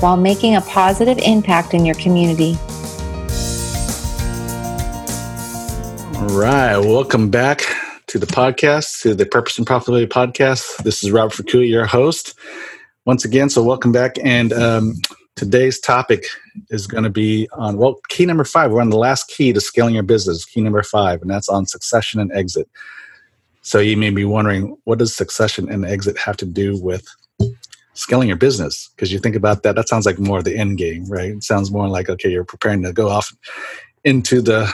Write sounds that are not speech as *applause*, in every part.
while making a positive impact in your community. All right, welcome back to the podcast, to the Purpose and Profitability podcast. This is Robert Fakui, your host. Once again, so welcome back. And um, today's topic is going to be on, well, key number five. We're on the last key to scaling your business, key number five, and that's on succession and exit. So you may be wondering, what does succession and exit have to do with scaling your business? Because you think about that, that sounds like more the end game, right? It sounds more like, okay, you're preparing to go off into the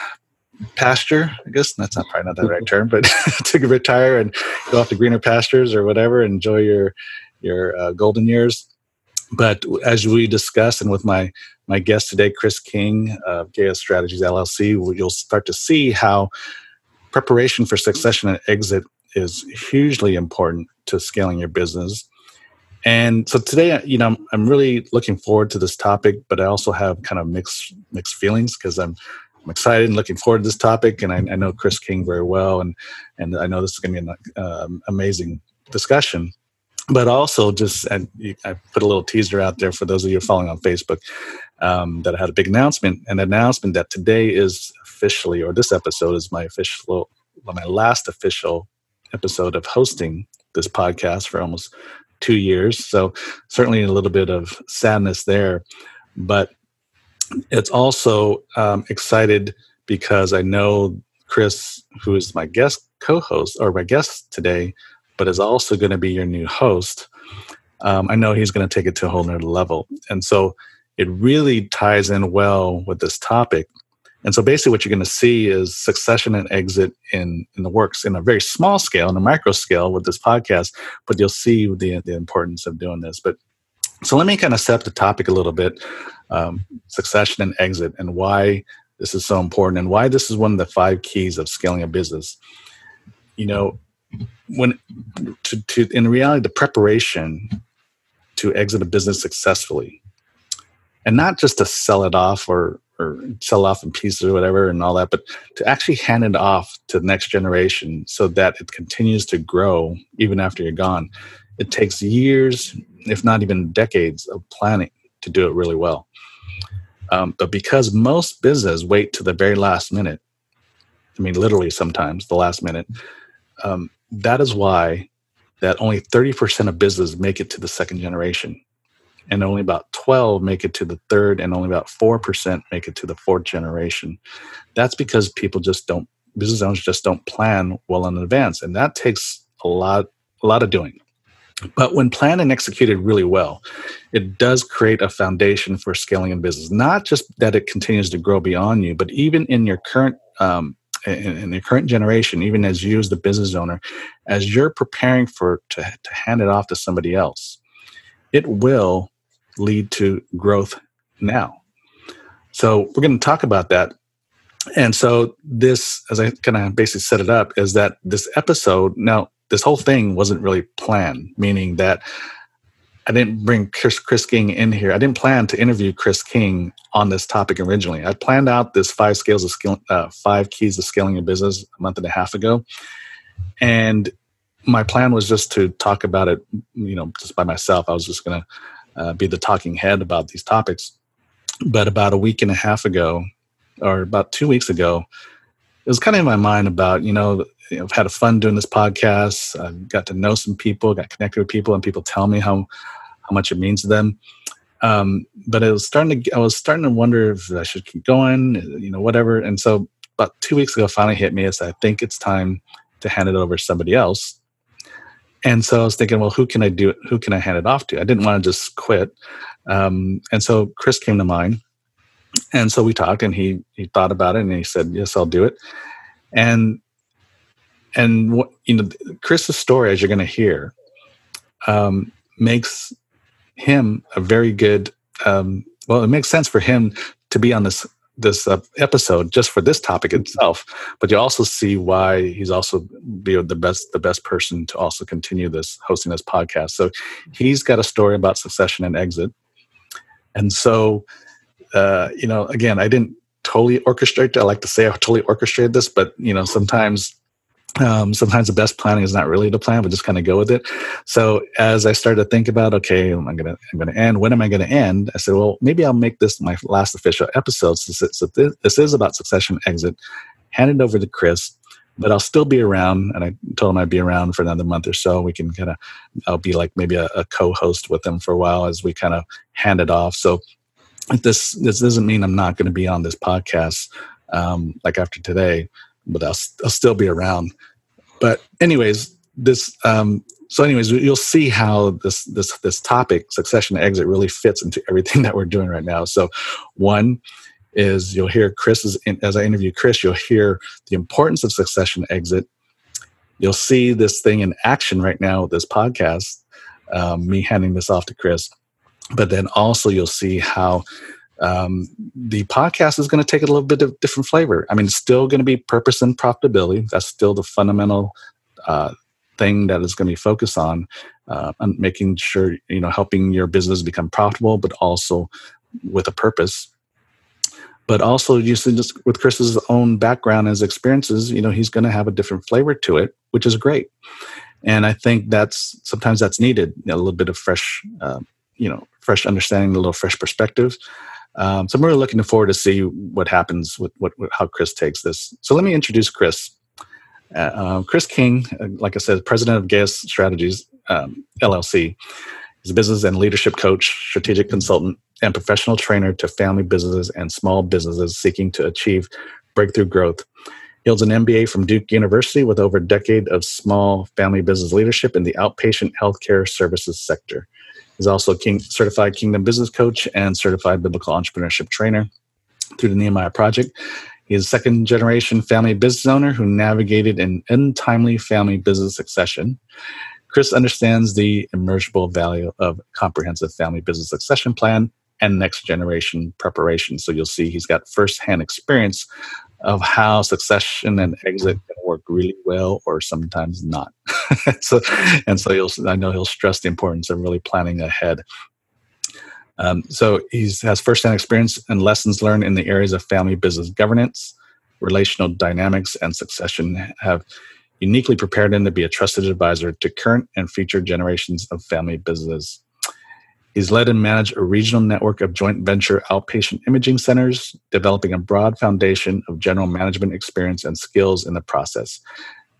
pasture, I guess that's not probably not the right term, but *laughs* to retire and go off to greener pastures or whatever, enjoy your your uh, golden years. But as we discussed, and with my my guest today, Chris King of Gaius Strategies LLC, you'll start to see how preparation for succession and exit is hugely important to scaling your business. And so today, you know, I'm, really looking forward to this topic, but I also have kind of mixed mixed feelings because I'm I'm excited and looking forward to this topic. And I, I know Chris King very well, and and I know this is going to be an um, amazing discussion. But also, just and I put a little teaser out there for those of you following on Facebook um, that I had a big announcement, an announcement that today is officially, or this episode is my official, my last official episode of hosting this podcast for almost two years. So certainly a little bit of sadness there, but it's also um, excited because I know Chris, who is my guest co-host or my guest today, but is also going to be your new host. Um, I know he's going to take it to a whole nother level, and so it really ties in well with this topic and so basically what you're going to see is succession and exit in, in the works in a very small scale, in a micro scale with this podcast, but you'll see the, the importance of doing this. But so let me kind of set up the topic a little bit, um, succession and exit and why this is so important and why this is one of the five keys of scaling a business. You know, when to, to in reality, the preparation to exit a business successfully and not just to sell it off or or sell off in pieces or whatever and all that, but to actually hand it off to the next generation so that it continues to grow even after you're gone. It takes years, if not even decades, of planning to do it really well. Um, but because most businesses wait to the very last minute, I mean, literally sometimes the last minute, um, that is why that only 30% of businesses make it to the second generation and only about 12 make it to the third and only about 4% make it to the fourth generation. That's because people just don't business owners just don't plan well in advance and that takes a lot a lot of doing. But when planned and executed really well it does create a foundation for scaling in business. Not just that it continues to grow beyond you but even in your current um, in, in the current generation even as you as the business owner as you're preparing for to, to hand it off to somebody else it will lead to growth now. So we're going to talk about that. And so this, as I kind of basically set it up, is that this episode now this whole thing wasn't really planned, meaning that I didn't bring Chris, Chris King in here. I didn't plan to interview Chris King on this topic originally. I planned out this five scales of skill, uh, five keys of scaling your business a month and a half ago, and my plan was just to talk about it, you know, just by myself. I was just going to uh, be the talking head about these topics. But about a week and a half ago, or about two weeks ago, it was kind of in my mind about, you know, I've had a fun doing this podcast. I got to know some people, got connected with people, and people tell me how how much it means to them. Um, but it was starting to, I was starting to wonder if I should keep going, you know, whatever. And so about two weeks ago, finally hit me as I think it's time to hand it over to somebody else and so I was thinking, well, who can I do it? Who can I hand it off to? I didn't want to just quit. Um, and so Chris came to mind. And so we talked and he, he thought about it and he said, yes, I'll do it. And, and what, you know, Chris's story, as you're going to hear, um, makes him a very good um, well, it makes sense for him to be on this this uh, episode just for this topic itself but you also see why he's also be the best the best person to also continue this hosting this podcast. So he's got a story about succession and exit. And so uh, you know again i didn't totally orchestrate i like to say i totally orchestrated this but you know sometimes um, sometimes the best planning is not really the plan, but just kind of go with it. So as I started to think about, okay, I'm gonna I'm gonna end. When am I gonna end? I said, well, maybe I'll make this my last official episode. So, this, this is about succession exit. Hand it over to Chris, but I'll still be around. And I told him I'd be around for another month or so. We can kind of I'll be like maybe a, a co-host with him for a while as we kind of hand it off. So this this doesn't mean I'm not going to be on this podcast um, like after today but I'll, I'll still be around. But anyways, this um, so anyways, you'll see how this this this topic succession exit really fits into everything *laughs* that we're doing right now. So one is you'll hear Chris's as I interview Chris, you'll hear the importance of succession exit. You'll see this thing in action right now with this podcast, um, me handing this off to Chris. But then also you'll see how um, the podcast is going to take a little bit of different flavor. I mean, it's still going to be purpose and profitability. That's still the fundamental uh, thing that is going to be focused on, uh, on making sure you know helping your business become profitable, but also with a purpose. But also, just with Chris's own background and his experiences, you know, he's going to have a different flavor to it, which is great. And I think that's sometimes that's needed a little bit of fresh, uh, you know, fresh understanding, a little fresh perspective. Um, so I'm really looking forward to see what happens with what, how Chris takes this. So let me introduce Chris. Uh, uh, Chris King, uh, like I said, president of Gaius Strategies um, LLC. He's a business and leadership coach, strategic consultant, and professional trainer to family businesses and small businesses seeking to achieve breakthrough growth. He holds an MBA from Duke University with over a decade of small family business leadership in the outpatient healthcare services sector. He's also a King, certified Kingdom Business Coach and certified biblical entrepreneurship trainer through the Nehemiah Project. He is a second generation family business owner who navigated an untimely family business succession. Chris understands the immeasurable value of comprehensive family business succession plan and next generation preparation. So you'll see he's got firsthand experience of how succession and exit can work really well or sometimes not. *laughs* so, and so he'll, I know he'll stress the importance of really planning ahead. Um, so he has firsthand experience and lessons learned in the areas of family business governance, relational dynamics, and succession have uniquely prepared him to be a trusted advisor to current and future generations of family businesses. He's led and managed a regional network of joint venture outpatient imaging centers, developing a broad foundation of general management experience and skills in the process.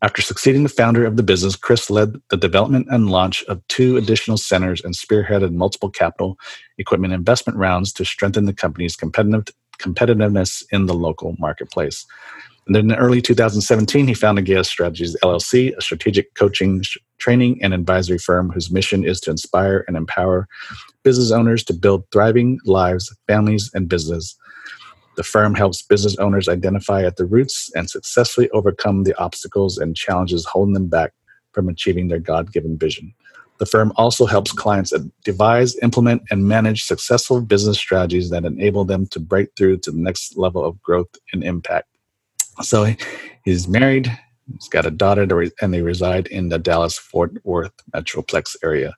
After succeeding the founder of the business, Chris led the development and launch of two additional centers and spearheaded multiple capital equipment investment rounds to strengthen the company's competitive, competitiveness in the local marketplace. And then in early 2017, he founded Gaius Strategies LLC, a strategic coaching, training, and advisory firm whose mission is to inspire and empower business owners to build thriving lives, families, and business. The firm helps business owners identify at the roots and successfully overcome the obstacles and challenges holding them back from achieving their God given vision. The firm also helps clients devise, implement, and manage successful business strategies that enable them to break through to the next level of growth and impact. So he's married, he's got a daughter, and they reside in the Dallas Fort Worth Metroplex area.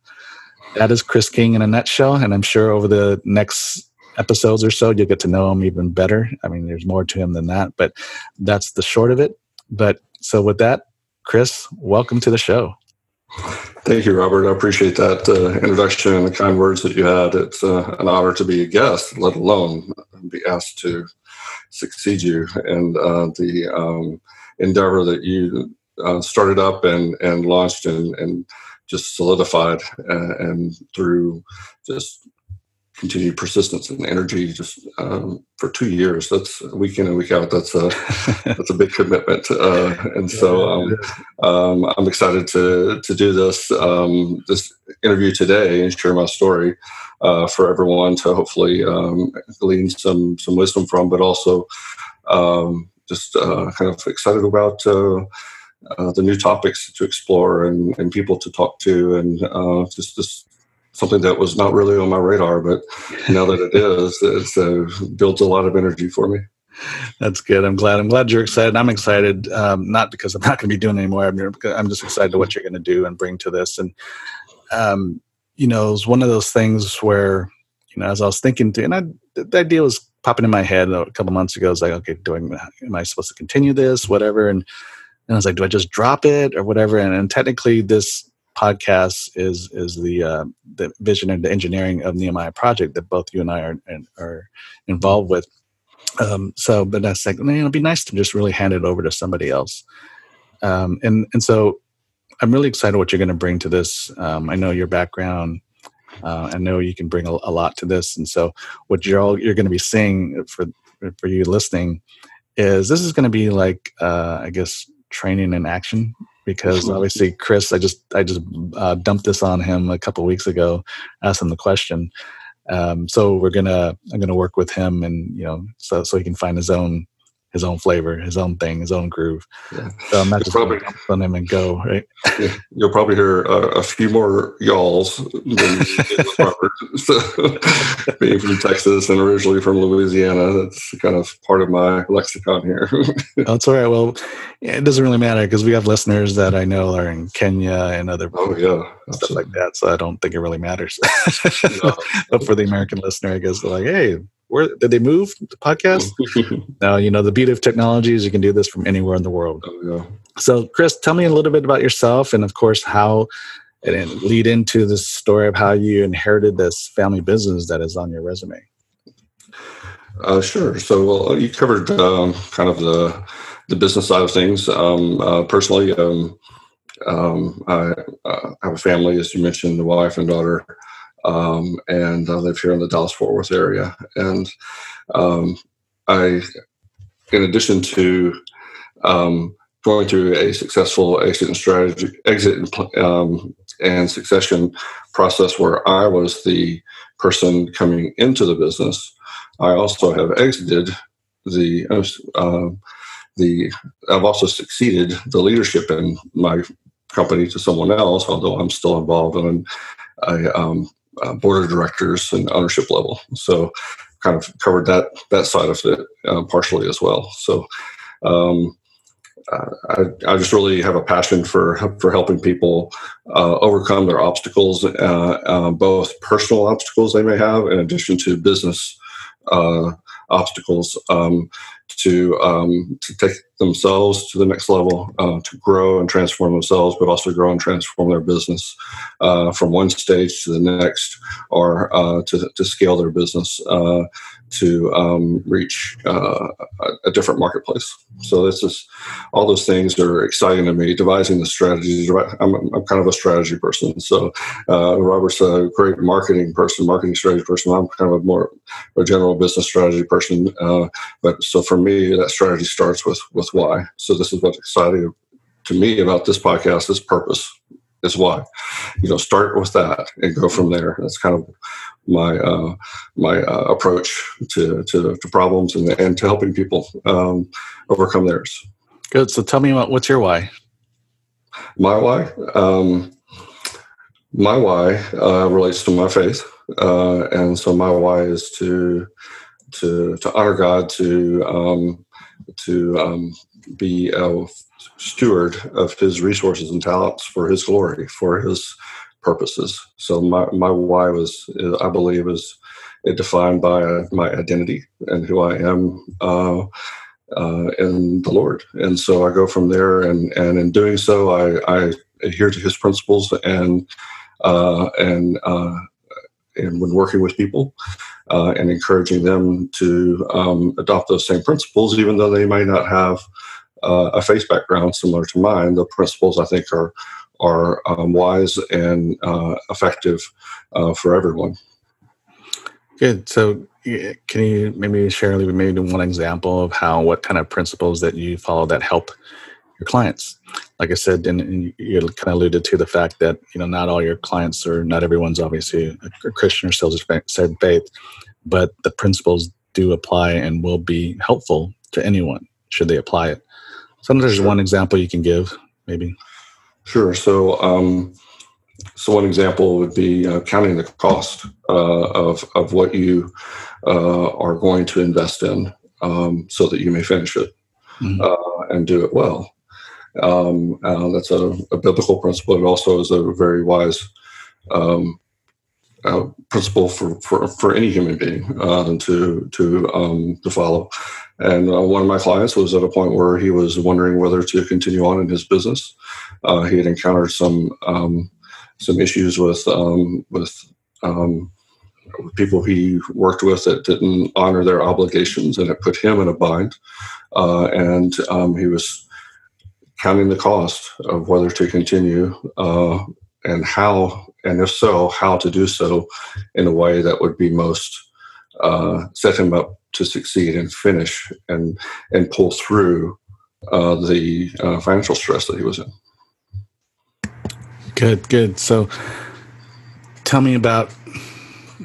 That is Chris King in a nutshell, and I'm sure over the next episodes or so, you'll get to know him even better. I mean, there's more to him than that, but that's the short of it. But so with that, Chris, welcome to the show. Thank you, Robert. I appreciate that uh, introduction and the kind words that you had. It's uh, an honor to be a guest, let alone be asked to succeed you. And uh, the um, endeavor that you uh, started up and, and launched and, and just solidified uh, and through just continued persistence and energy just um, for two years. That's week in and week out. That's a *laughs* that's a big commitment uh, and so um, um, i'm excited to to do this um, this interview today and share my story uh, for everyone to hopefully um, glean some some wisdom from, but also um, just uh, kind of excited about uh, uh, the new topics to explore and, and people to talk to, and uh, just this something that was not really on my radar, but now that it is, it's uh, a lot of energy for me. That's good. I'm glad. I'm glad you're excited. I'm excited, um, not because I'm *laughs* not going to be doing anymore. I'm, I'm just excited to what you're going to do and bring to this. And um, you know, it's one of those things where you know, as I was thinking, to, and I, the idea was popping in my head a couple months ago. I was like, okay, doing, am I supposed to continue this, whatever? And and I was like, do I just drop it or whatever? And, and technically, this podcast is is the uh, the vision and the engineering of Nehemiah project that both you and I are are involved with. Um, so, but that's like, know, it'd be nice to just really hand it over to somebody else. Um, and and so, I'm really excited what you're going to bring to this. Um, I know your background. Uh, I know you can bring a, a, lot to this, and so what you're all you're going to be seeing for for you listening is this is going to be like uh, I guess training in action because *laughs* obviously Chris, I just I just uh, dumped this on him a couple weeks ago, asked him the question. Um, so we're gonna I'm gonna work with him and you know so so he can find his own his own flavor, his own thing, his own groove. Yeah. So I'm not just probably, on him and go right. Yeah, you'll probably hear a, a few more y'alls than *laughs* Robert. so, *laughs* being from Texas and originally from Louisiana, that's kind of part of my lexicon here. *laughs* Oh, that's all right. Well, it doesn't really matter because we have listeners that I know are in Kenya and other oh yeah stuff like that. So I don't think it really matters. no. but for the American listener, I guess they're like, hey where did they move the podcast? *laughs* now, you know, the beauty of technology is you can do this from anywhere in the world. Oh, yeah. So, Chris, tell me a little bit about yourself and, of course, how and lead into the story of how you inherited this family business that is on your resume. Uh, sure. So, well, you covered um, kind of the the business side of things. Um, uh, personally, um, um I, uh, have a family, as you mentioned, a wife and daughter um, and I live here in the Dallas Fort Worth area. And um, I, in addition to um, going through a successful exit and strategy, exit and, um, and succession process where I was the person coming into the business, I also have exited the uh, the I've also succeeded the leadership in my company to someone else, although I'm still involved in a um, uh, board of directors and ownership level. So, kind of covered that that side of it uh, partially as well. So, um, uh, I, I, just really have a passion for for helping people uh, overcome their obstacles, uh, uh, both personal obstacles they may have, in addition to business obstacles. Um, to um, to take themselves to the next level, uh, to grow and transform themselves, but also grow and transform their business uh, from one stage to the next, or uh, to to scale their business uh, to um, reach uh, a, different marketplace. So this is all those things are exciting to me. Devising the strategies. I'm, I'm kind of a strategy person. So uh, Robert's a great marketing person, marketing strategy person. I'm kind of a more a general business strategy person. Uh, but so for me, that strategy starts with with why. So this is what's exciting to me about this podcast is purpose is why. You know, start with that and go from there. That's kind of my uh, my uh, approach to, to, to problems and and to helping people um, overcome theirs. Good. So tell me about what's your why. My why. Um, my why uh, relates to my faith, uh, and so my why is to to to honor God, to um, to um, be a steward of His resources and talents for His glory, for His purposes. So my, my why was, I believe, is defined by uh, my identity and who I am uh, uh, in the Lord. And so I go from there, and and in doing so, I, I adhere to His principles and uh, and uh, and when working with people. Uh, and encouraging them to um, adopt those same principles, even though they might not have a faith background similar to mine. The principles I think are are um, wise and uh, effective uh, for everyone. Good. So, can you maybe share maybe one example of how what kind of principles that you follow that help your clients? Like I said, and, you kind of alluded to the fact that you know not all your clients or not everyone's obviously a Christian or still said faith, but the principles do apply and will be helpful to anyone should they apply it. So, there's sure. one example you can give, maybe. Sure. So um, so one example would be uh, counting the cost uh, of of what you uh, are going to invest in, um, so that you may finish it mm-hmm. Uh, and do it well. Um, uh, that's a, a, biblical principle. It also is a very wise um, uh, principle for, for, for any human being to to um, to follow. And one of my clients was at a point where he was wondering whether to continue on in his business. he had encountered some um, some issues with um, with um, people he worked with that didn't honor their obligations, and it put him in a bind. Uh, and um, he was counting the cost of whether to continue uh, and how, and if so, how to do so in a way that would be most uh, set him up to succeed and finish and and pull through uh, the uh, financial stress that he was in. Good, good. So tell me about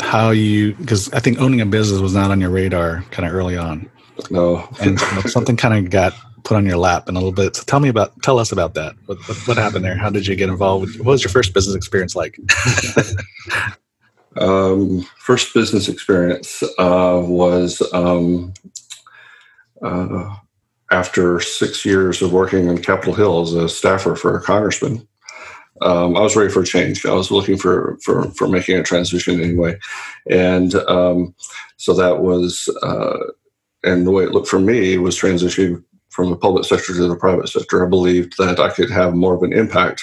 how you, because I think owning a business was not on your radar kind of early on. No. and *laughs* something kind of got put on your lap in a little bit. So tell me about, tell us about that. What, what, what happened there? How did you get involved? What was your first business experience like? *laughs* um, first business experience uh, was um, uh, after six years of working in Capitol Hill as a staffer for a congressman um, I was ready for a change. I was looking for for for making a transition anyway, and um, so that was uh, and the way it looked for me was transitioning from the public sector to the private sector. I believed that I could have more of an impact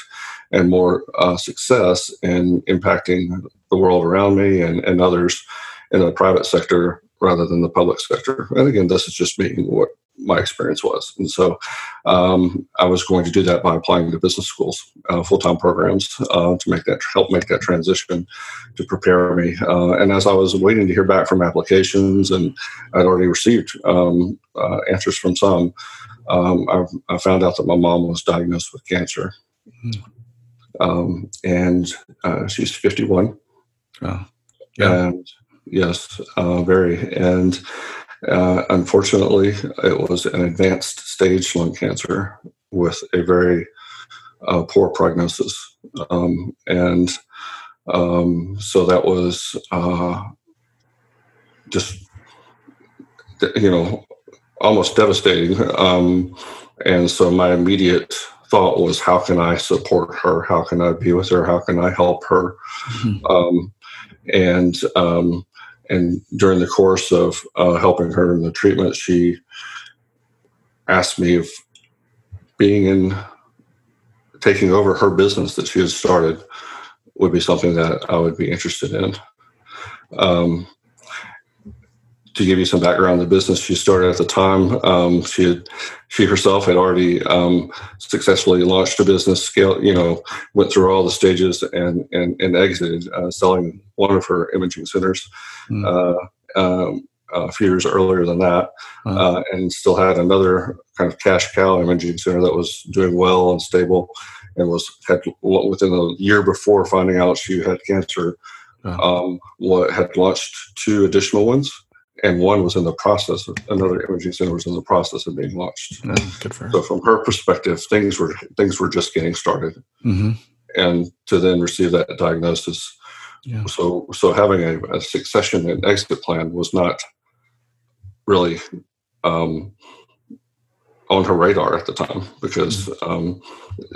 and more uh, success in impacting the world around me and, and others in the private sector rather than the public sector. And again, this is just me what my experience was. And so um, I was going to do that by applying to business schools, uh, full time programs uh, to make that help make that transition to prepare me. Uh, and as I was waiting to hear back from applications, and I'd already received um, uh, answers from some, um, I, I, found out that my mom was diagnosed with cancer. Mm-hmm. and uh, she's 51. Oh. Yeah. And yes, uh, very. And uh, unfortunately, it was an advanced stage lung cancer with a very uh, poor prognosis. Um, and um, so that was uh, just, you know, almost devastating. Um, and so my immediate thought was, how can I support her? How can I be with her? How can I help her? Mm-hmm. Um, and um, and during the course of uh, helping her in the treatment, she asked me if being in taking over her business that she had started would be something that I would be interested in. Um, to give you some background on the business she started at the time, um, she had, she herself had already um, successfully launched a business, scale, you know, went through all the stages and and, and exited, uh, selling one of her imaging centers mm. uh, um, a few years earlier than that, uh, and still had another kind of cash cow imaging center that was doing well and stable, and was had within a year before finding out she had cancer. Um, what had launched two additional ones and one was in the process. Of, another imaging center was in the process of being launched. Mm, good for her. So from her perspective, things were things were just getting started, mm-hmm. and to then receive that diagnosis. Yeah. So so having a, a, succession and exit plan was not really um, on her radar at the time because mm-hmm. um,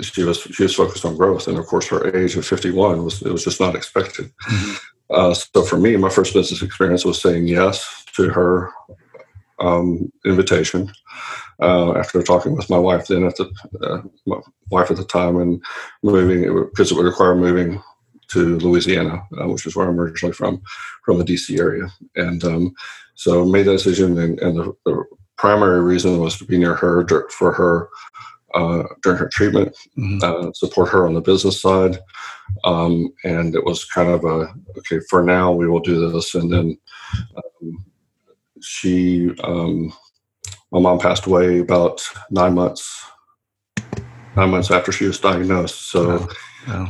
she was she was focused on growth, and of course her age of fifty one was it was just not expected. Mm-hmm. Uh, so for me, my first business experience was saying yes to her um, invitation uh, after talking with my wife then at the uh, my wife at the time and moving because it, it, would require moving to Louisiana, uh, which is where I'm originally from, from the DC area, and um, so made that decision. And, and the, the, primary reason was to be near her for her uh, during her treatment, mm-hmm. uh, support her on the business side. Um, and it was kind of a okay for now we will do this, and then um, she, um, my mom passed away about nine months, nine months after she was diagnosed. So,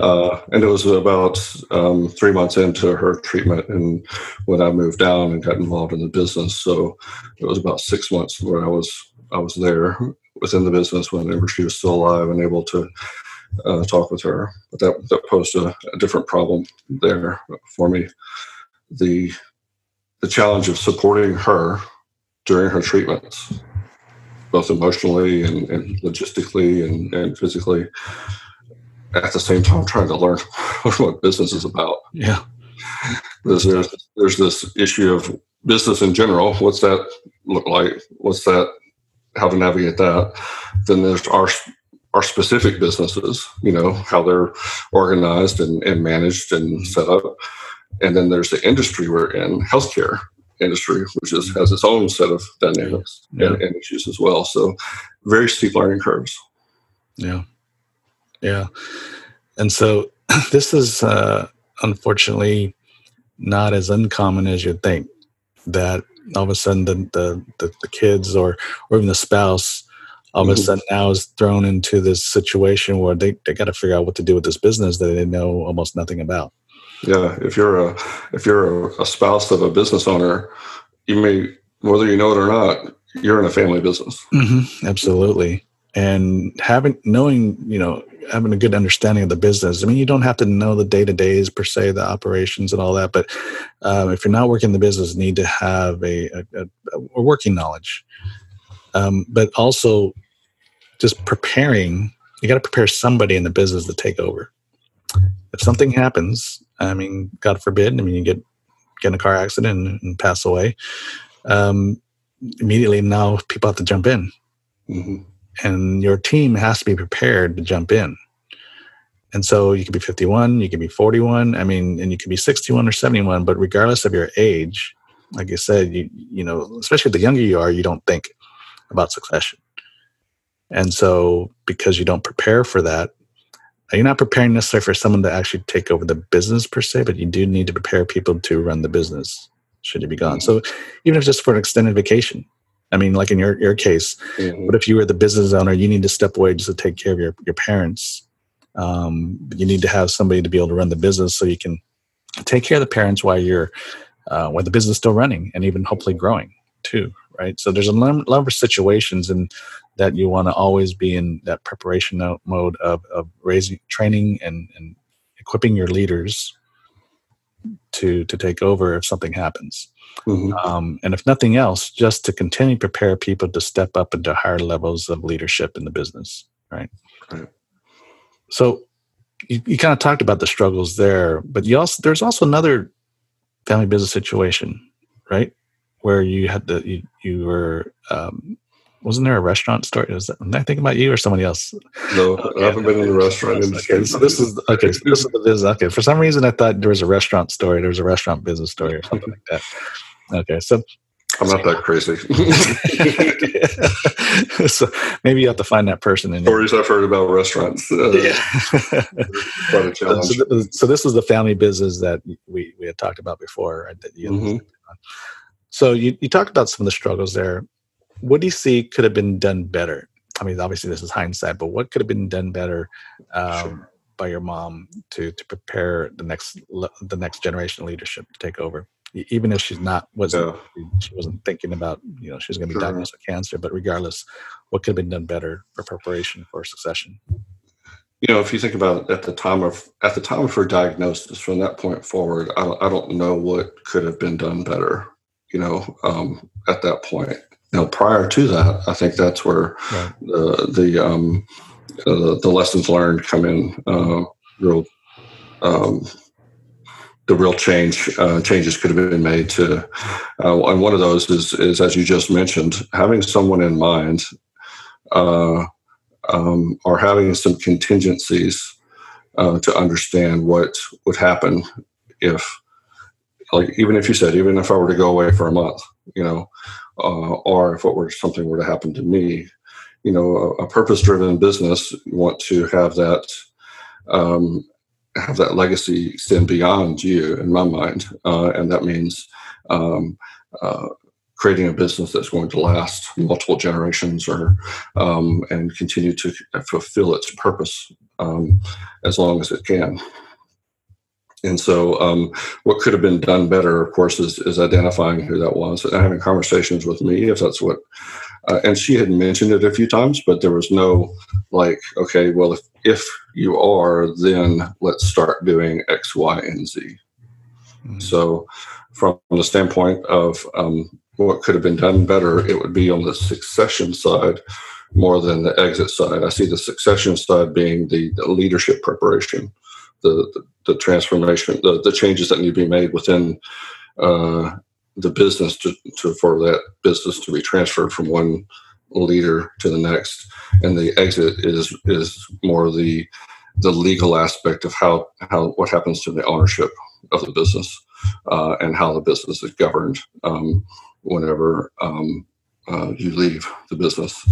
Uh, and it was about um, three months into her treatment, and when I moved down and got involved in the business, so it was about six months where I was I was there within the business whenever she was still alive and able to uh, talk with her. But that that posed a, a different problem there for me. The the challenge of supporting her during her treatments, both emotionally and, and logistically and, and physically, at the same time trying to learn *laughs* what business is about. Yeah. There's, there's, there's this issue of business in general. What's that look like? What's that? How to navigate that? Then there's our our specific businesses. You know how they're organized and, and managed and set up. And then there's the industry we're in, healthcare industry, which is, has its own set of dynamics yeah. and, and issues as well. So very steep learning curves. Yeah. Yeah. And so *clears throat* this is uh, unfortunately not as uncommon as you'd think that all of a sudden the, the, the, the kids or, or even the spouse all of a mm-hmm. sudden now is thrown into this situation where they, they got to figure out what to do with this business that they know almost nothing about. Yeah, if you're a if you're a, spouse of a business owner, you may whether you know it or not, you're in a family business. Mm-hmm, absolutely, and having knowing you know having a good understanding of the business. I mean, you don't have to know the day to days per se, the operations and all that, but um, if you're not working the business, you need to have a, a, a working knowledge. Um, but also, just preparing. You got to prepare somebody in the business to take over. If something happens, I mean, God forbid, I mean, you get get in a car accident and, and pass away. Um, immediately now people have to jump in. Mm-hmm. And your team has to be prepared to jump in. And so you could be 51, you could be 41, I mean, and you could be 61 or 71, but regardless of your age, like you said, you, you know, especially the younger you are, you don't think about succession. And so because you don't prepare for that, you're not preparing necessarily for someone to actually take over the business per se, but you do need to prepare people to run the business should you be gone. So even if just for an extended vacation, I mean, like in your, your case, mm-hmm. what if you were the business owner, you need to step away just to take care of your, your parents. Um, you need to have somebody to be able to run the business so you can take care of the parents while you're, uh, while the business is still running and even hopefully growing too. Right. So there's a number of situations and that you want to always be in that preparation mode of, of raising, training, and, and equipping your leaders to to take over if something happens. Mm-hmm. Um, and if nothing else, just to continue to prepare people to step up into higher levels of leadership in the business. Right. right. So you, you kind of talked about the struggles there, but you also there's also another family business situation, right? Where you had to you, you were um, wasn't there a restaurant story? Was that, am I thinking about you or somebody else? No, I haven't been in the restaurant industry. Okay, so this is okay. So this is the business. Okay, for some reason I thought there was a restaurant story. There was a restaurant business story or something like that. Okay, so I'm not that crazy. *laughs* *laughs* so maybe you have to find that person. In Stories I've heard about restaurants. Uh, yeah. *laughs* quite a challenge. So, so, this was the family business that we, we had talked about before. Right, that you mm-hmm. So you, you talked about some of the struggles there what do you see could have been done better? I mean, obviously this is hindsight, but what could have been done better um, sure. by your mom to to prepare the next the next generation of leadership to take over? Even if she's not wasn't yeah. she wasn't thinking about you know she's going to be sure. diagnosed with cancer, but regardless, what could have been done better for preparation for succession? You know, if you think about at the time of at the time of her diagnosis, from that point forward, I don't, I don't know what could have been done better. You know, um, at that point, you know, prior to that, I think that's where right. the the um, uh, the lessons learned come in. Uh, real, um, the real change uh, changes could have been made to, uh, and one of those is is as you just mentioned, having someone in mind, uh, um, or having some contingencies uh, to understand what would happen if, like, even if you said, even if I were to go away for a month, you know uh, or if it were something were to happen to me. You know, a, a purpose-driven business you want to have that um, have that legacy extend beyond you, in my mind, uh, and that means um, uh, creating a business that's going to last multiple generations, or um, and continue to fulfill its purpose um, as long as it can. And so, um, what could have been done better, of course, is, is identifying who that was and having conversations with me if that's what. Uh, and she had mentioned it a few times, but there was no like, okay, well, if if you are, then let's start doing X, Y, and Z. Mm-hmm. So, from the standpoint of um, what could have been done better, it would be on the succession side more than the exit side. I see the succession side being the, the leadership preparation the, the, transformation, the, the changes that need to be made within uh, the business to, to, for that business to be transferred from one leader to the next. And the exit is is more the the legal aspect of how how what happens to the ownership of the business uh, and how the business is governed um, whenever um, uh, you leave the business.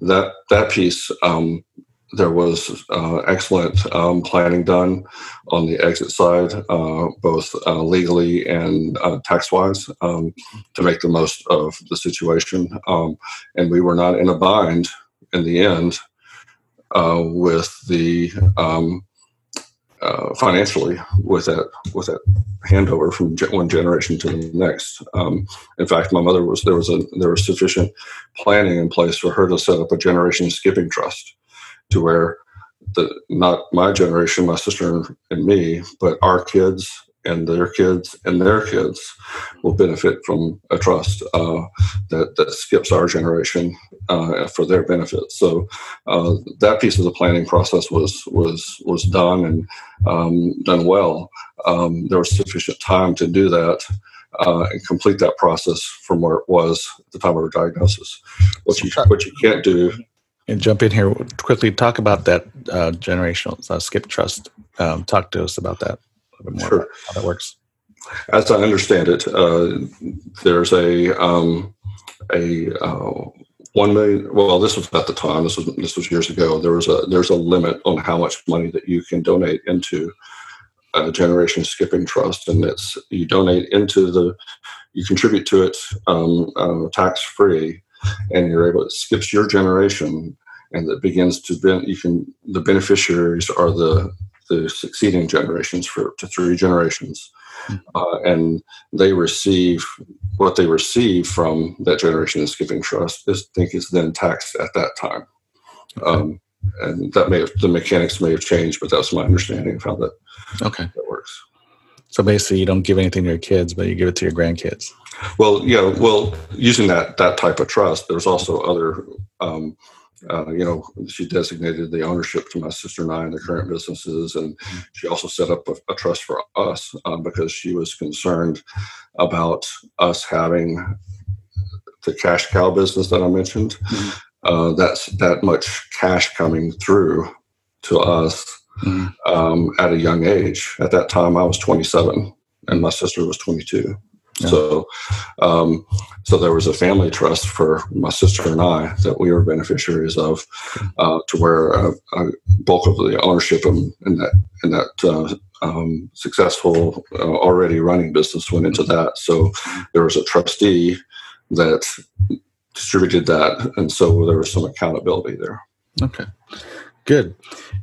That that piece um, there was uh, excellent um, planning done on the exit side, uh, both uh, legally and uh, tax wise, um, to make the most of the situation. Um, and we were not in a bind in the end uh, with the um, uh, financially with that with that handover from one generation to the next. Um, in fact, my mother was there was a there was sufficient planning in place for her to set up a generation skipping trust to where the not my generation, my sister and me, but our kids and their kids and their kids will benefit from a trust uh, that, that skips our generation uh, for their benefit. So uh, that piece of the planning process was was was done and um, done well. Um, there was sufficient time to do that. Uh, and complete that process from where it was at the time of her diagnosis. What you what you can't do and jump in here quickly. Talk about that uh, generational uh, skip trust. Um, talk to us about that a little bit more. Sure. how that works. As I understand it, uh, there's a um, a uh, one million. Well, this was at the time. This was this was years ago. There was a there's a limit on how much money that you can donate into a generation skipping trust, and it's you donate into the you contribute to it um, uh, tax free and you're able it skips your generation and that begins to ben, you can the beneficiaries are the the succeeding generations for to three generations hmm. uh, and they receive what they receive from that generation skipping trust is think is then taxed at that time um, and that may have the mechanics may have changed but that's my understanding of how that okay that works so basically, you don't give anything to your kids, but you give it to your grandkids. Well, yeah. Well, using that that type of trust, there's also other. Um, uh, you know, she designated the ownership to my sister and I in the current businesses, and she also set up a, a trust for us um, because she was concerned about us having the cash cow business that I mentioned. Mm-hmm. Uh, that's that much cash coming through to us mm-hmm. um, at a young age. At that time, I was 27 and my sister was 22. Yeah. So, um, so there was a family trust for my sister and I that we were beneficiaries of, uh, to where a, a, bulk of the ownership in, in that in that uh, um, successful uh, already running business went into that. So there was a trustee that distributed that, and so there was some accountability there. Okay. Good.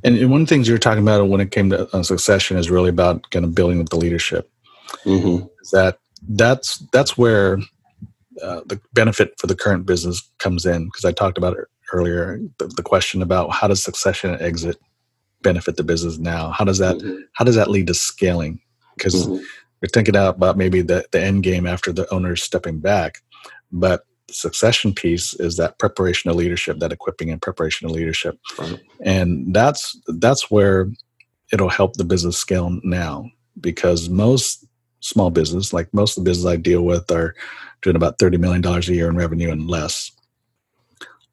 And one of the things you were talking about when it came to uh, succession is really about kind of building with the leadership. Mm-hmm. Is that that's that's where uh, the benefit for the current business comes in because I talked about it earlier. The, the, question about how does succession and exit benefit the business now? How does that mm-hmm. how does that lead to scaling? Because mm-hmm. we're thinking about maybe the the end game after the owner's stepping back, but the succession piece is that preparation of leadership that equipping and preparation of leadership right. and that's that's where it'll help the business scale now because most small business like most of the business i deal with are doing about $30 million a year in revenue and less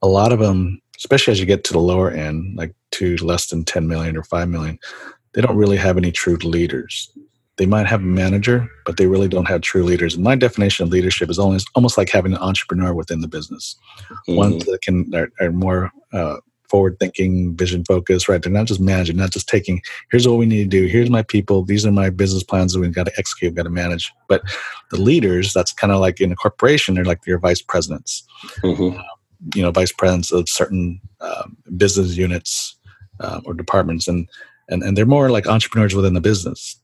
a lot of them especially as you get to the lower end like to less than 10 million or 5 million they don't really have any true leaders they might have a manager, but they really don't have true leaders. And my definition of leadership is almost almost like having an entrepreneur within the business, mm-hmm. one that can are, are more uh, forward thinking, vision focused. Right? They're not just managing, not just taking. Here's what we need to do. Here's my people. These are my business plans that we've got to execute, we've got to manage. But the leaders, that's kind of like in a corporation, they're like your vice presidents. Mm-hmm. Uh, you know, vice presidents of certain uh, business units uh, or departments, and and and they're more like entrepreneurs within the business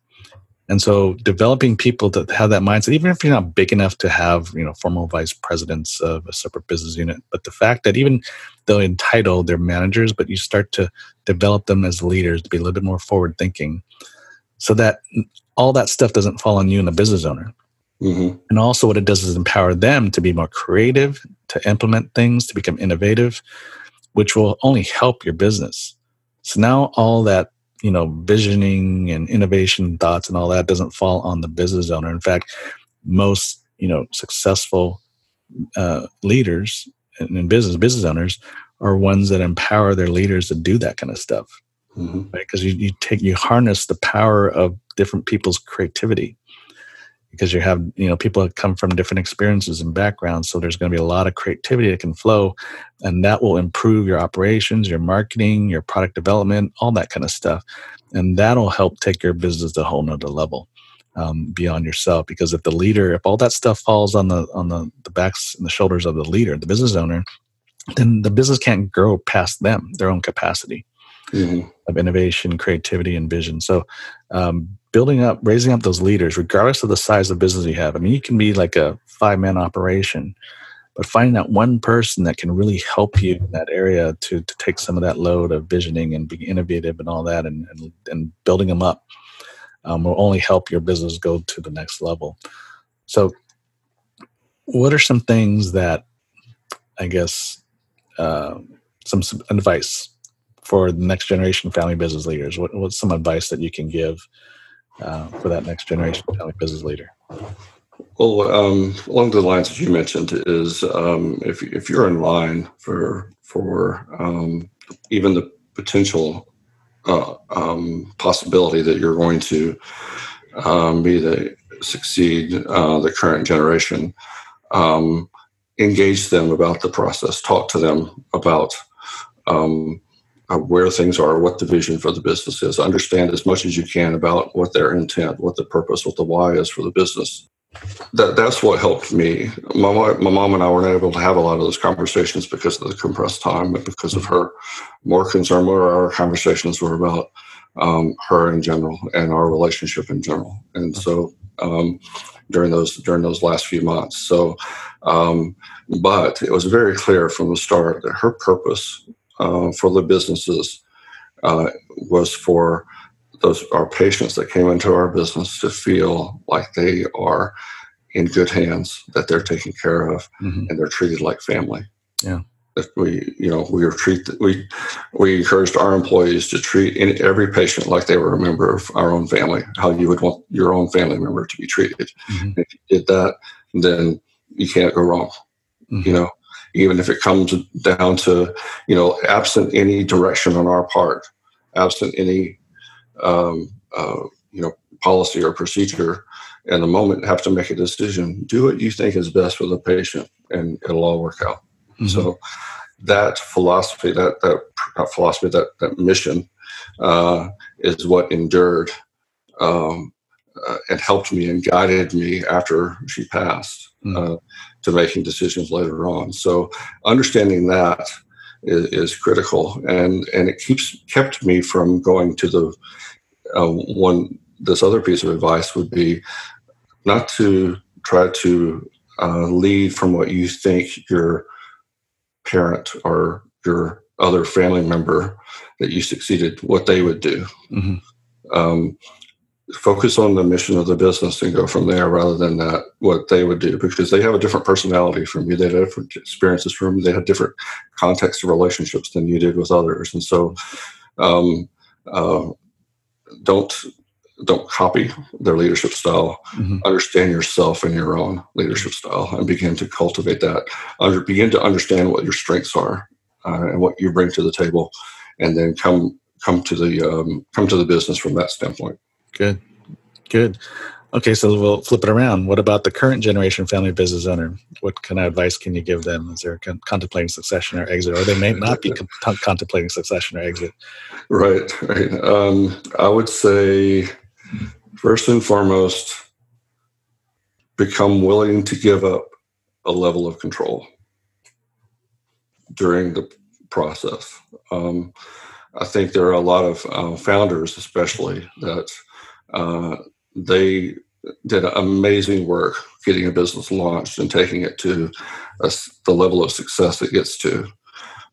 And so developing people that have that mindset, even if you're not big enough to have, you know, formal vice presidents of a separate business unit, but the fact that even though entitled they're managers, but you start to develop them as leaders to be a little bit more forward thinking so that all that stuff doesn't fall on you and the business owner. Mm-hmm. And also, what it does is empower them to be more creative, to implement things, to become innovative, which will only help your business. So now all that you know visioning and innovation thoughts and all that doesn't fall on the business owner. In fact, most you know successful uh, leaders in business business owners are ones that empower their leaders to do that kind of stuff mm-hmm. right because you, you take you harness the power of different people's creativity because you have you know people that come from different experiences and backgrounds. So there's going to be a lot of creativity that can flow and that will improve your operations your marketing your product development all that kind of stuff. And that'll help take your business to a whole nother level um, beyond yourself. Because if the leader if all that stuff falls on the on the, the backs and the shoulders of the leader the business owner then the business can't grow past them their own capacity mm-hmm. of innovation creativity and vision so um, building up, raising up those leaders, regardless of the size of business you have. I mean, you can be like a five man operation, but finding that one person that can really help you in that area to, to take some of that load of visioning and being innovative and all that and, and, and building them up um, will only help your business go to the next level. So, what are some things that I guess uh, some, some advice for the next generation family business leaders? What, what's some advice that you can give uh, for that next generation family business leader? Well, um, along the lines that you mentioned is um, if if you're in line for for um, even the potential uh, um, possibility that you're going to um, be the succeed uh, the current generation, um, engage them about the process, talk to them about where things are, what the vision for the business is. Understand as much as you can about what their intent, what the purpose, what the why is for the business. That that's what helped me. My my mom and I were not able to have a lot of those conversations because of the compressed time, but because of her more concern. More our conversations were about um, her in general and our relationship in general. And so um, during those during those last few months. So, um, but it was very clear from the start that her purpose uh, for the businesses uh, was for those our patients that came into our business to feel like they are in good hands, that they're taken care of, mm-hmm. and they're treated like family. Yeah. That we, you know, we treat we we encouraged our employees to treat any, every patient like they were a member of our own family, how you would want your own family member to be treated. Mm-hmm. If you did that, then you can't go wrong. Mm-hmm. You know, even if it comes down to, you know, absent any direction on our part, absent any, um, uh, you know, policy or procedure, in the moment have to make a decision. Do what you think is best for the patient, and it'll all work out. Mm-hmm. So that philosophy, that that not philosophy, that that mission, uh, is what endured um, uh, and helped me and guided me after she passed. Mm-hmm. Uh, to making decisions later on. So understanding that is, is critical, and and it keeps kept me from going to the uh, one. This other piece of advice would be not to try to uh, lead from what you think your parent or your other family member that you succeeded what they would do. Mm-hmm. Um, focus on the mission of the business and go from there rather than that what they would do because they have a different personality from you. They have different experiences from you. They have different context of relationships than you did with others. And so um, uh, don't don't copy their leadership style. Mm-hmm. understand yourself and your own leadership style and begin to cultivate that. Under, begin to understand what your strengths are uh, and what you bring to the table and then come come to the um, come to the business from that standpoint. Good. Good. Okay, so we'll flip it around. What about the current generation family business owner? What kind of advice can you give them as they're con- contemplating succession or exit, or they may not be con- contemplating succession or exit? Right, right. Um, I would say, first and foremost, become willing to give up a level of control during the process. Um, I think there are a lot of uh, founders, especially, that uh, they did amazing work getting a business launched and taking it to a, the level of success it gets to.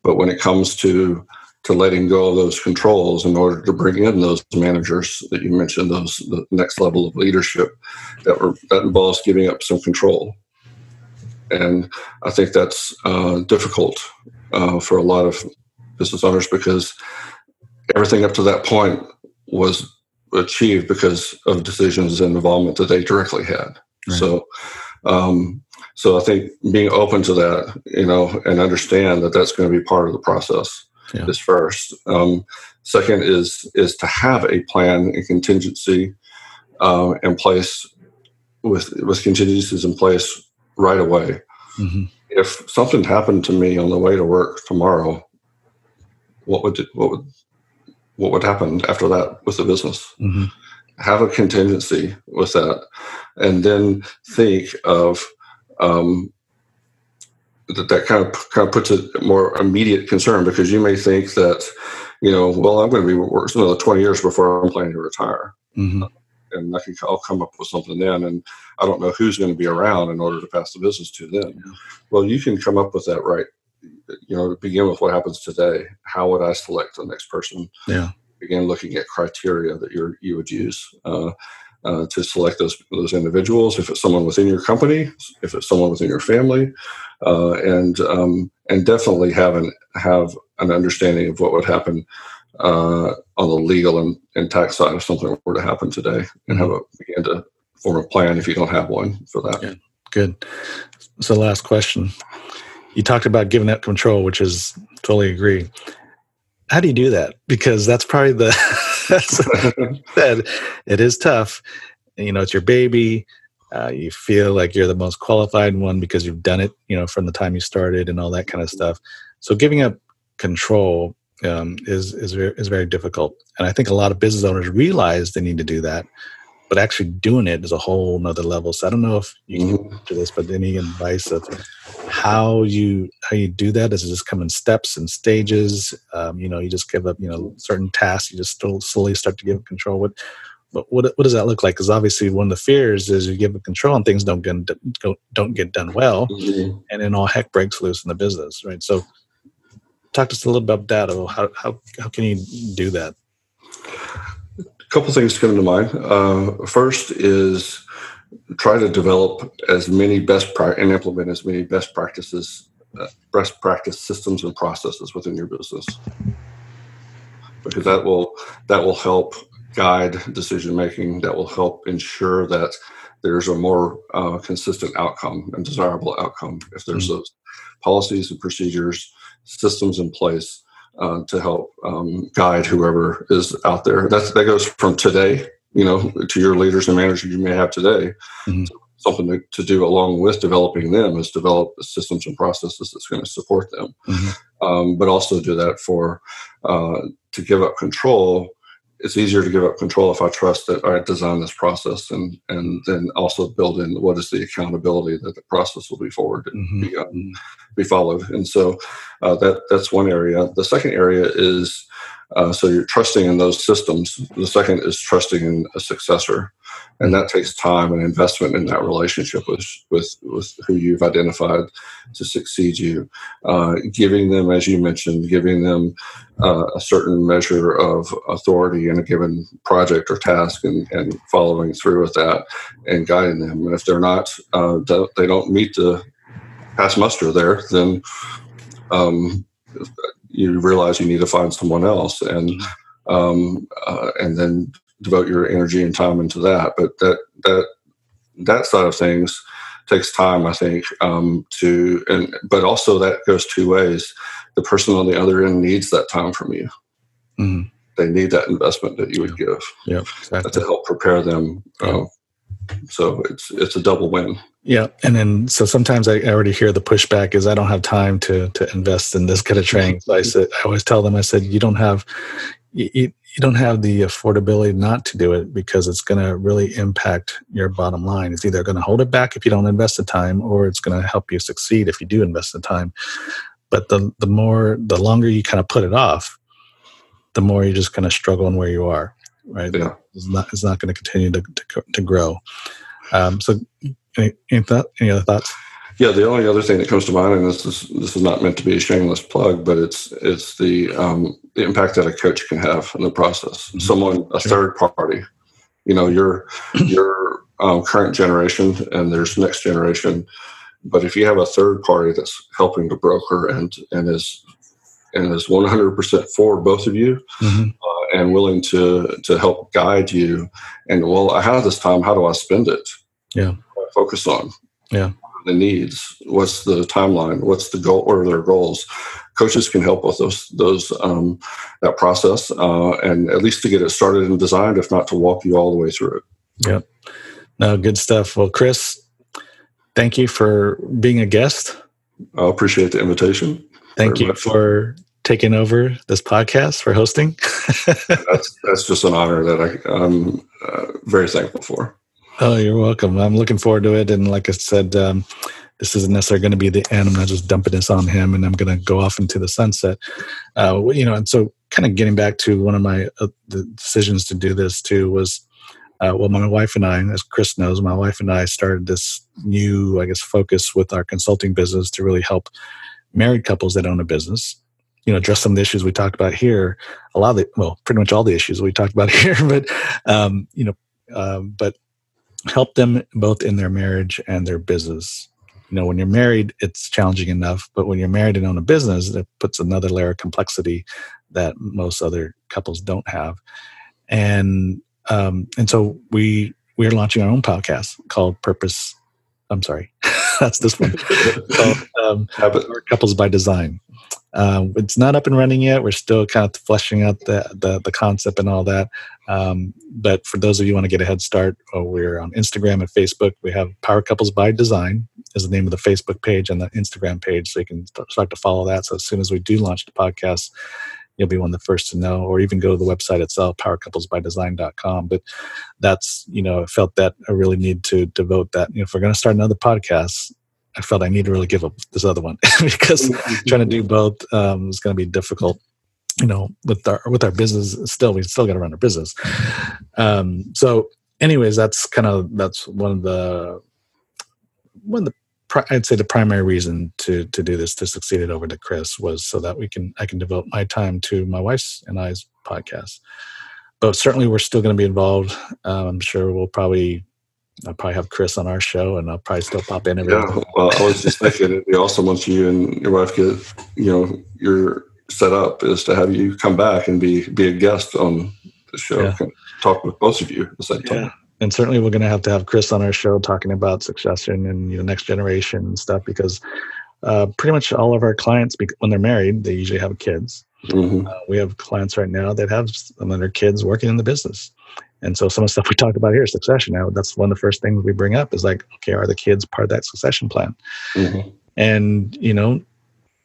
But when it comes to to letting go of those controls in order to bring in those managers that you mentioned, those the next level of leadership, that were that involves giving up some control. And I think that's uh, difficult uh, for a lot of business owners because everything up to that point was achieved because of decisions and involvement that they directly had. Right. So, um, so I think being open to that, you know, and understand that that's going to be part of the process yeah. is first. Um, second is is to have a plan and contingency uh, in place with with contingencies in place right away. Mm-hmm. If something happened to me on the way to work tomorrow, what would what would what would happen after that with the business? Mm-hmm. Have a contingency with that, and then think of um, that. That kind of kind of puts a more immediate concern because you may think that you know, well, I'm going to be working another 20 years before I'm planning to retire. Mm-hmm and I can I'll come up with something then, and I don't know who's going to be around in order to pass the business to then. Yeah. Well, you can come up with that right. You know, begin with what happens today. How would I select the next person? Yeah. Begin looking at criteria that you you would use. Uh, uh, to select those those individuals. If it's someone within your company, if it's someone within your family, uh, and um, and definitely have an have an understanding of what would happen uh, on the legal and, and tax side if something were to happen today and have a begin to form a plan if you don't have one for that. Good. Good. So last question. You talked about giving up control, which is totally agree. How do you do that? Because that's probably the *laughs* that *laughs* it is tough. You know, it's your baby. Uh, you feel like you're the most qualified one because you've done it, you know, from the time you started and all that kind of stuff. So giving up control um, is is very, is very difficult. And I think a lot of business owners realize they need to do that, but actually doing it is a whole nother level. So I don't know if you can mm-hmm. do this, but any advice of how you how you do that? Does it just come in steps and stages? Um, you know, you just give up you know certain tasks. You just still slowly start to give control. What but what what does that look like? Because obviously, one of the fears is you give up control and things don't get don't get done well, mm-hmm. and then all heck breaks loose in the business, right? So talk to us a little bit about that. How, how, how can you do that? A couple things come to mind. Uh, first is try to develop as many best pra- and implement as many best practices, uh, best practice systems and processes within your business, because that will that will help guide decision making. That will help ensure that there's a more uh, consistent outcome and desirable outcome if there's mm-hmm. those policies and procedures systems in place uh, to help um, guide whoever is out there. That's, that goes from today, you know, to your leaders and managers you may have today. Mm-hmm. Something to, to, do along with developing them is develop the systems and processes that's going to support them, mm-hmm. um, but also do that for uh, to give up control it's easier to give up control if I trust that I design this process and and then also build in what is the accountability that the process will be forward mm-hmm. be, um, be followed. And so uh, that that's one area. The second area is uh, so you're trusting in those systems. The second is trusting in a successor, and that takes time and investment in that relationship with with, with who you've identified to succeed you. Uh, giving them, as you mentioned, giving them uh, a certain measure of authority in a given project or task, and, and following through with that, and guiding them. And if they're not, uh, they don't meet the pass muster there, then um, you realize you need to find someone else and mm-hmm. um, uh, and then devote your energy and time into that but that that that side of things takes time i think um, to and but also that goes two ways the person on the other end needs that time from you mm-hmm. they need that investment that you would give yeah, exactly. to help prepare them uh, so it's it's a double win yeah, and then so sometimes I already hear the pushback is I don't have time to to invest in this kind of training. So I said I always tell them I said you don't have you, you don't have the affordability not to do it because it's going to really impact your bottom line. It's either going to hold it back if you don't invest the time, or it's going to help you succeed if you do invest the time. But the the more the longer you kind of put it off, the more you're just going to struggle in where you are right? Yeah. It's not, it's not going to continue to, to, to grow. Um, so, any, any, thought, any other thoughts? Yeah, the only other thing that comes to mind, and this is this is not meant to be a shameless plug, but it's it's the um, the impact that a coach can have in the process. Mm-hmm. Someone, a third party, you know, your *clears throat* your um, current generation, and there's next generation. But if you have a third party that's helping to broker and and is and is 100% for both of you mm-hmm. uh, and willing to to help guide you. And well i have this time. How do i spend it? Yeah. Focus on? Yeah. The needs? What's the timeline? What's the goal? Or their goals? Coaches can help with those those um, that process uh, and at least to get it started and designed if not to walk you all the way through it. Yeah no good stuff. Well chris thank you for being a guest. I appreciate the invitation thank you much. for taking over this podcast for hosting *laughs* that's that's just an honor that I, i'm uh, very thankful for Oh, you're welcome. I'm looking forward to it. And like I said, um, this isn't necessarily going to be the end. I'm not just dumping this on him and I'm going to go off into the sunset. Uh, you know, and so kind of getting back to one of my uh, the decisions to do this too was, uh, well, my wife and I, as Chris knows, my wife and I started this new, I guess, focus with our consulting business to really help married couples that own a business you know address some of the issues we talked about here a lot of the well pretty much all the issues we talked about *laughs* here but um, you know um, but help them both in their marriage and their business. You know, when you're married, it's challenging enough, but when you're married and own a business, it puts another layer of complexity that most other couples don't have. And um, and so we we're launching our own podcast called Purpose. I'm sorry, *laughs* *laughs* that's this one called um, *laughs* Couples by Design. Um, it's not up and running yet. We're still kind of fleshing out the, the, the concept and all that. Um, but for those of you who want to get a head start, uh, we're on Instagram and Facebook. We have Power Couples by Design is the name of the Facebook page and the Instagram page, so you can start to follow that. So as soon as we do launch the podcast, you'll be one of the first to know, or even go to the website itself, powercouplesbydesign.com. But that's, you know, I felt that I really need to devote that. You know, if we're going to start another podcast, I felt I need to really give up this other one *laughs* because trying to do both um, is going to be difficult. You know, with our with our business, still we still got to run our business. Um, so, anyways, that's kind of that's one of the one of the I'd say the primary reason to to do this to succeed it over to Chris was so that we can I can devote my time to my wife's and I's podcast. But certainly, we're still going to be involved. Um, I'm sure we'll probably I'll probably have Chris on our show, and I'll probably still pop in every. Yeah, well, I was just thinking it'd be awesome once you and your wife get, you know, your set up is to have you come back and be be a guest on the show, yeah. talk with both of you at the same time. Yeah. And certainly, we're going to have to have Chris on our show talking about succession and you know next generation and stuff because uh, pretty much all of our clients, when they're married, they usually have kids. Mm-hmm. Uh, we have clients right now that have some of their kids working in the business. And so some of the stuff we talk about here, succession. Now that's one of the first things we bring up is like, okay, are the kids part of that succession plan? Mm-hmm. And you know,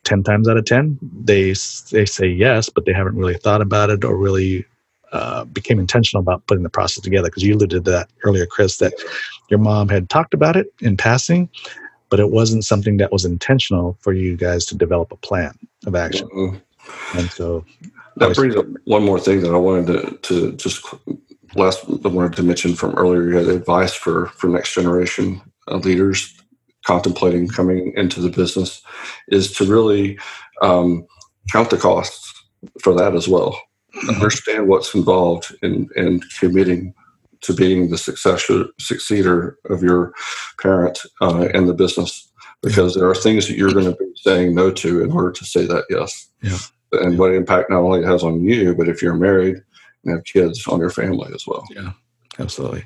ten times out of ten, they they say yes, but they haven't really thought about it or really uh, became intentional about putting the process together. Because you alluded to that earlier, Chris, that your mom had talked about it in passing, but it wasn't something that was intentional for you guys to develop a plan of action. Mm-hmm. And so that brings up one more thing that I wanted to, to just last I wanted to mention from earlier, you had advice for for next generation leaders contemplating coming into the business is to really um, count the costs for that as well. Understand what's involved in in committing to being the successor succeeder of your parent uh, in the business because there are things that you're going to be saying no to in order to say that yes. Yeah. And what impact not only it has on you, but if you're married, and have kids on your family as well. Yeah, absolutely.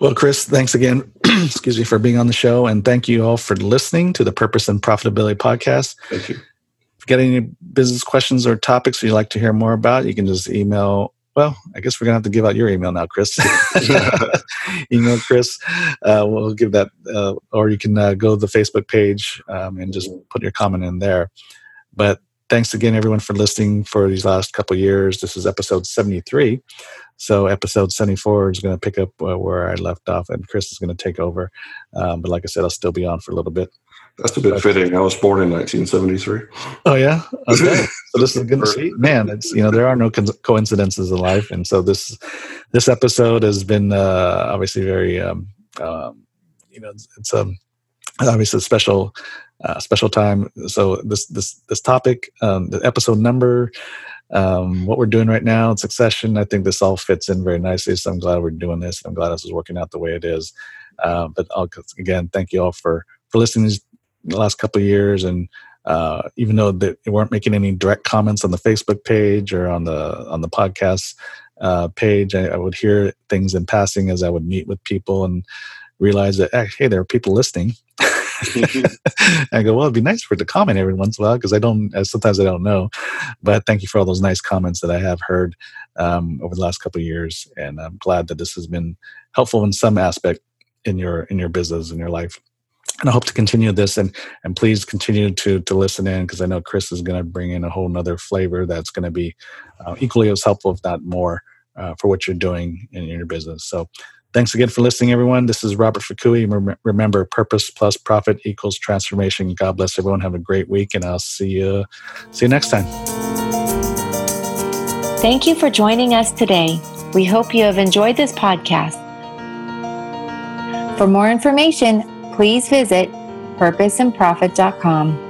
Well, Chris, thanks again, *clears throat* excuse me, for being on the show. And thank you all for listening to the Purpose and Profitability Podcast. Thank you. Get any business questions or topics you'd like to hear more about, you can just email. Well, I guess we're going to have to give out your email now, Chris. *laughs* email Chris. Uh, we'll give that, uh, or you can uh, go to the Facebook page um, and just put your comment in there. But thanks again, everyone, for listening for these last couple years. This is episode 73. So, episode 74 is going to pick up uh, where I left off, and Chris is going to take over. Um, but like I said, I'll still be on for a little bit. That's a bit fitting. I was born in 1973. Oh, yeah? *laughs* Okay. so this is good to see. Man, it's you know there are no co- coincidences in life, and so this this episode has been uh, obviously very um, um, you know it's, it's um, obviously a special uh, special time. So this this this topic, um, the episode number, um, what we're doing right now in succession, I think this all fits in very nicely. So I'm glad we're doing this. I'm glad this is working out the way it is. Uh, but I'll, again, thank you all for for listening the last couple of years and uh, even though they weren't making any direct comments on the Facebook page or on the on the podcast uh, page, I, I, would hear things in passing as I would meet with people and realize that hey, there are people listening. *laughs* *laughs* I go, well, it'd be nice for it to comment every once in a while because I don't. Sometimes I don't know, but thank you for all those nice comments that I have heard um, over the last couple of years, and I'm glad that this has been helpful in some aspect in your in your business in your life and I hope to continue this and and please continue to to listen in because I know Chris is going to bring in a whole nother flavor that's going to be uh, equally as helpful, if not more, uh, for what you're doing in, your business. So. Thanks again for listening, everyone. This is Robert Fukui. Remember, purpose plus profit equals transformation. God bless everyone. Have a great week, and I'll see you see you next time. Thank you for joining us today. We hope you have enjoyed this podcast. For more information, please visit purposeandprofit.com.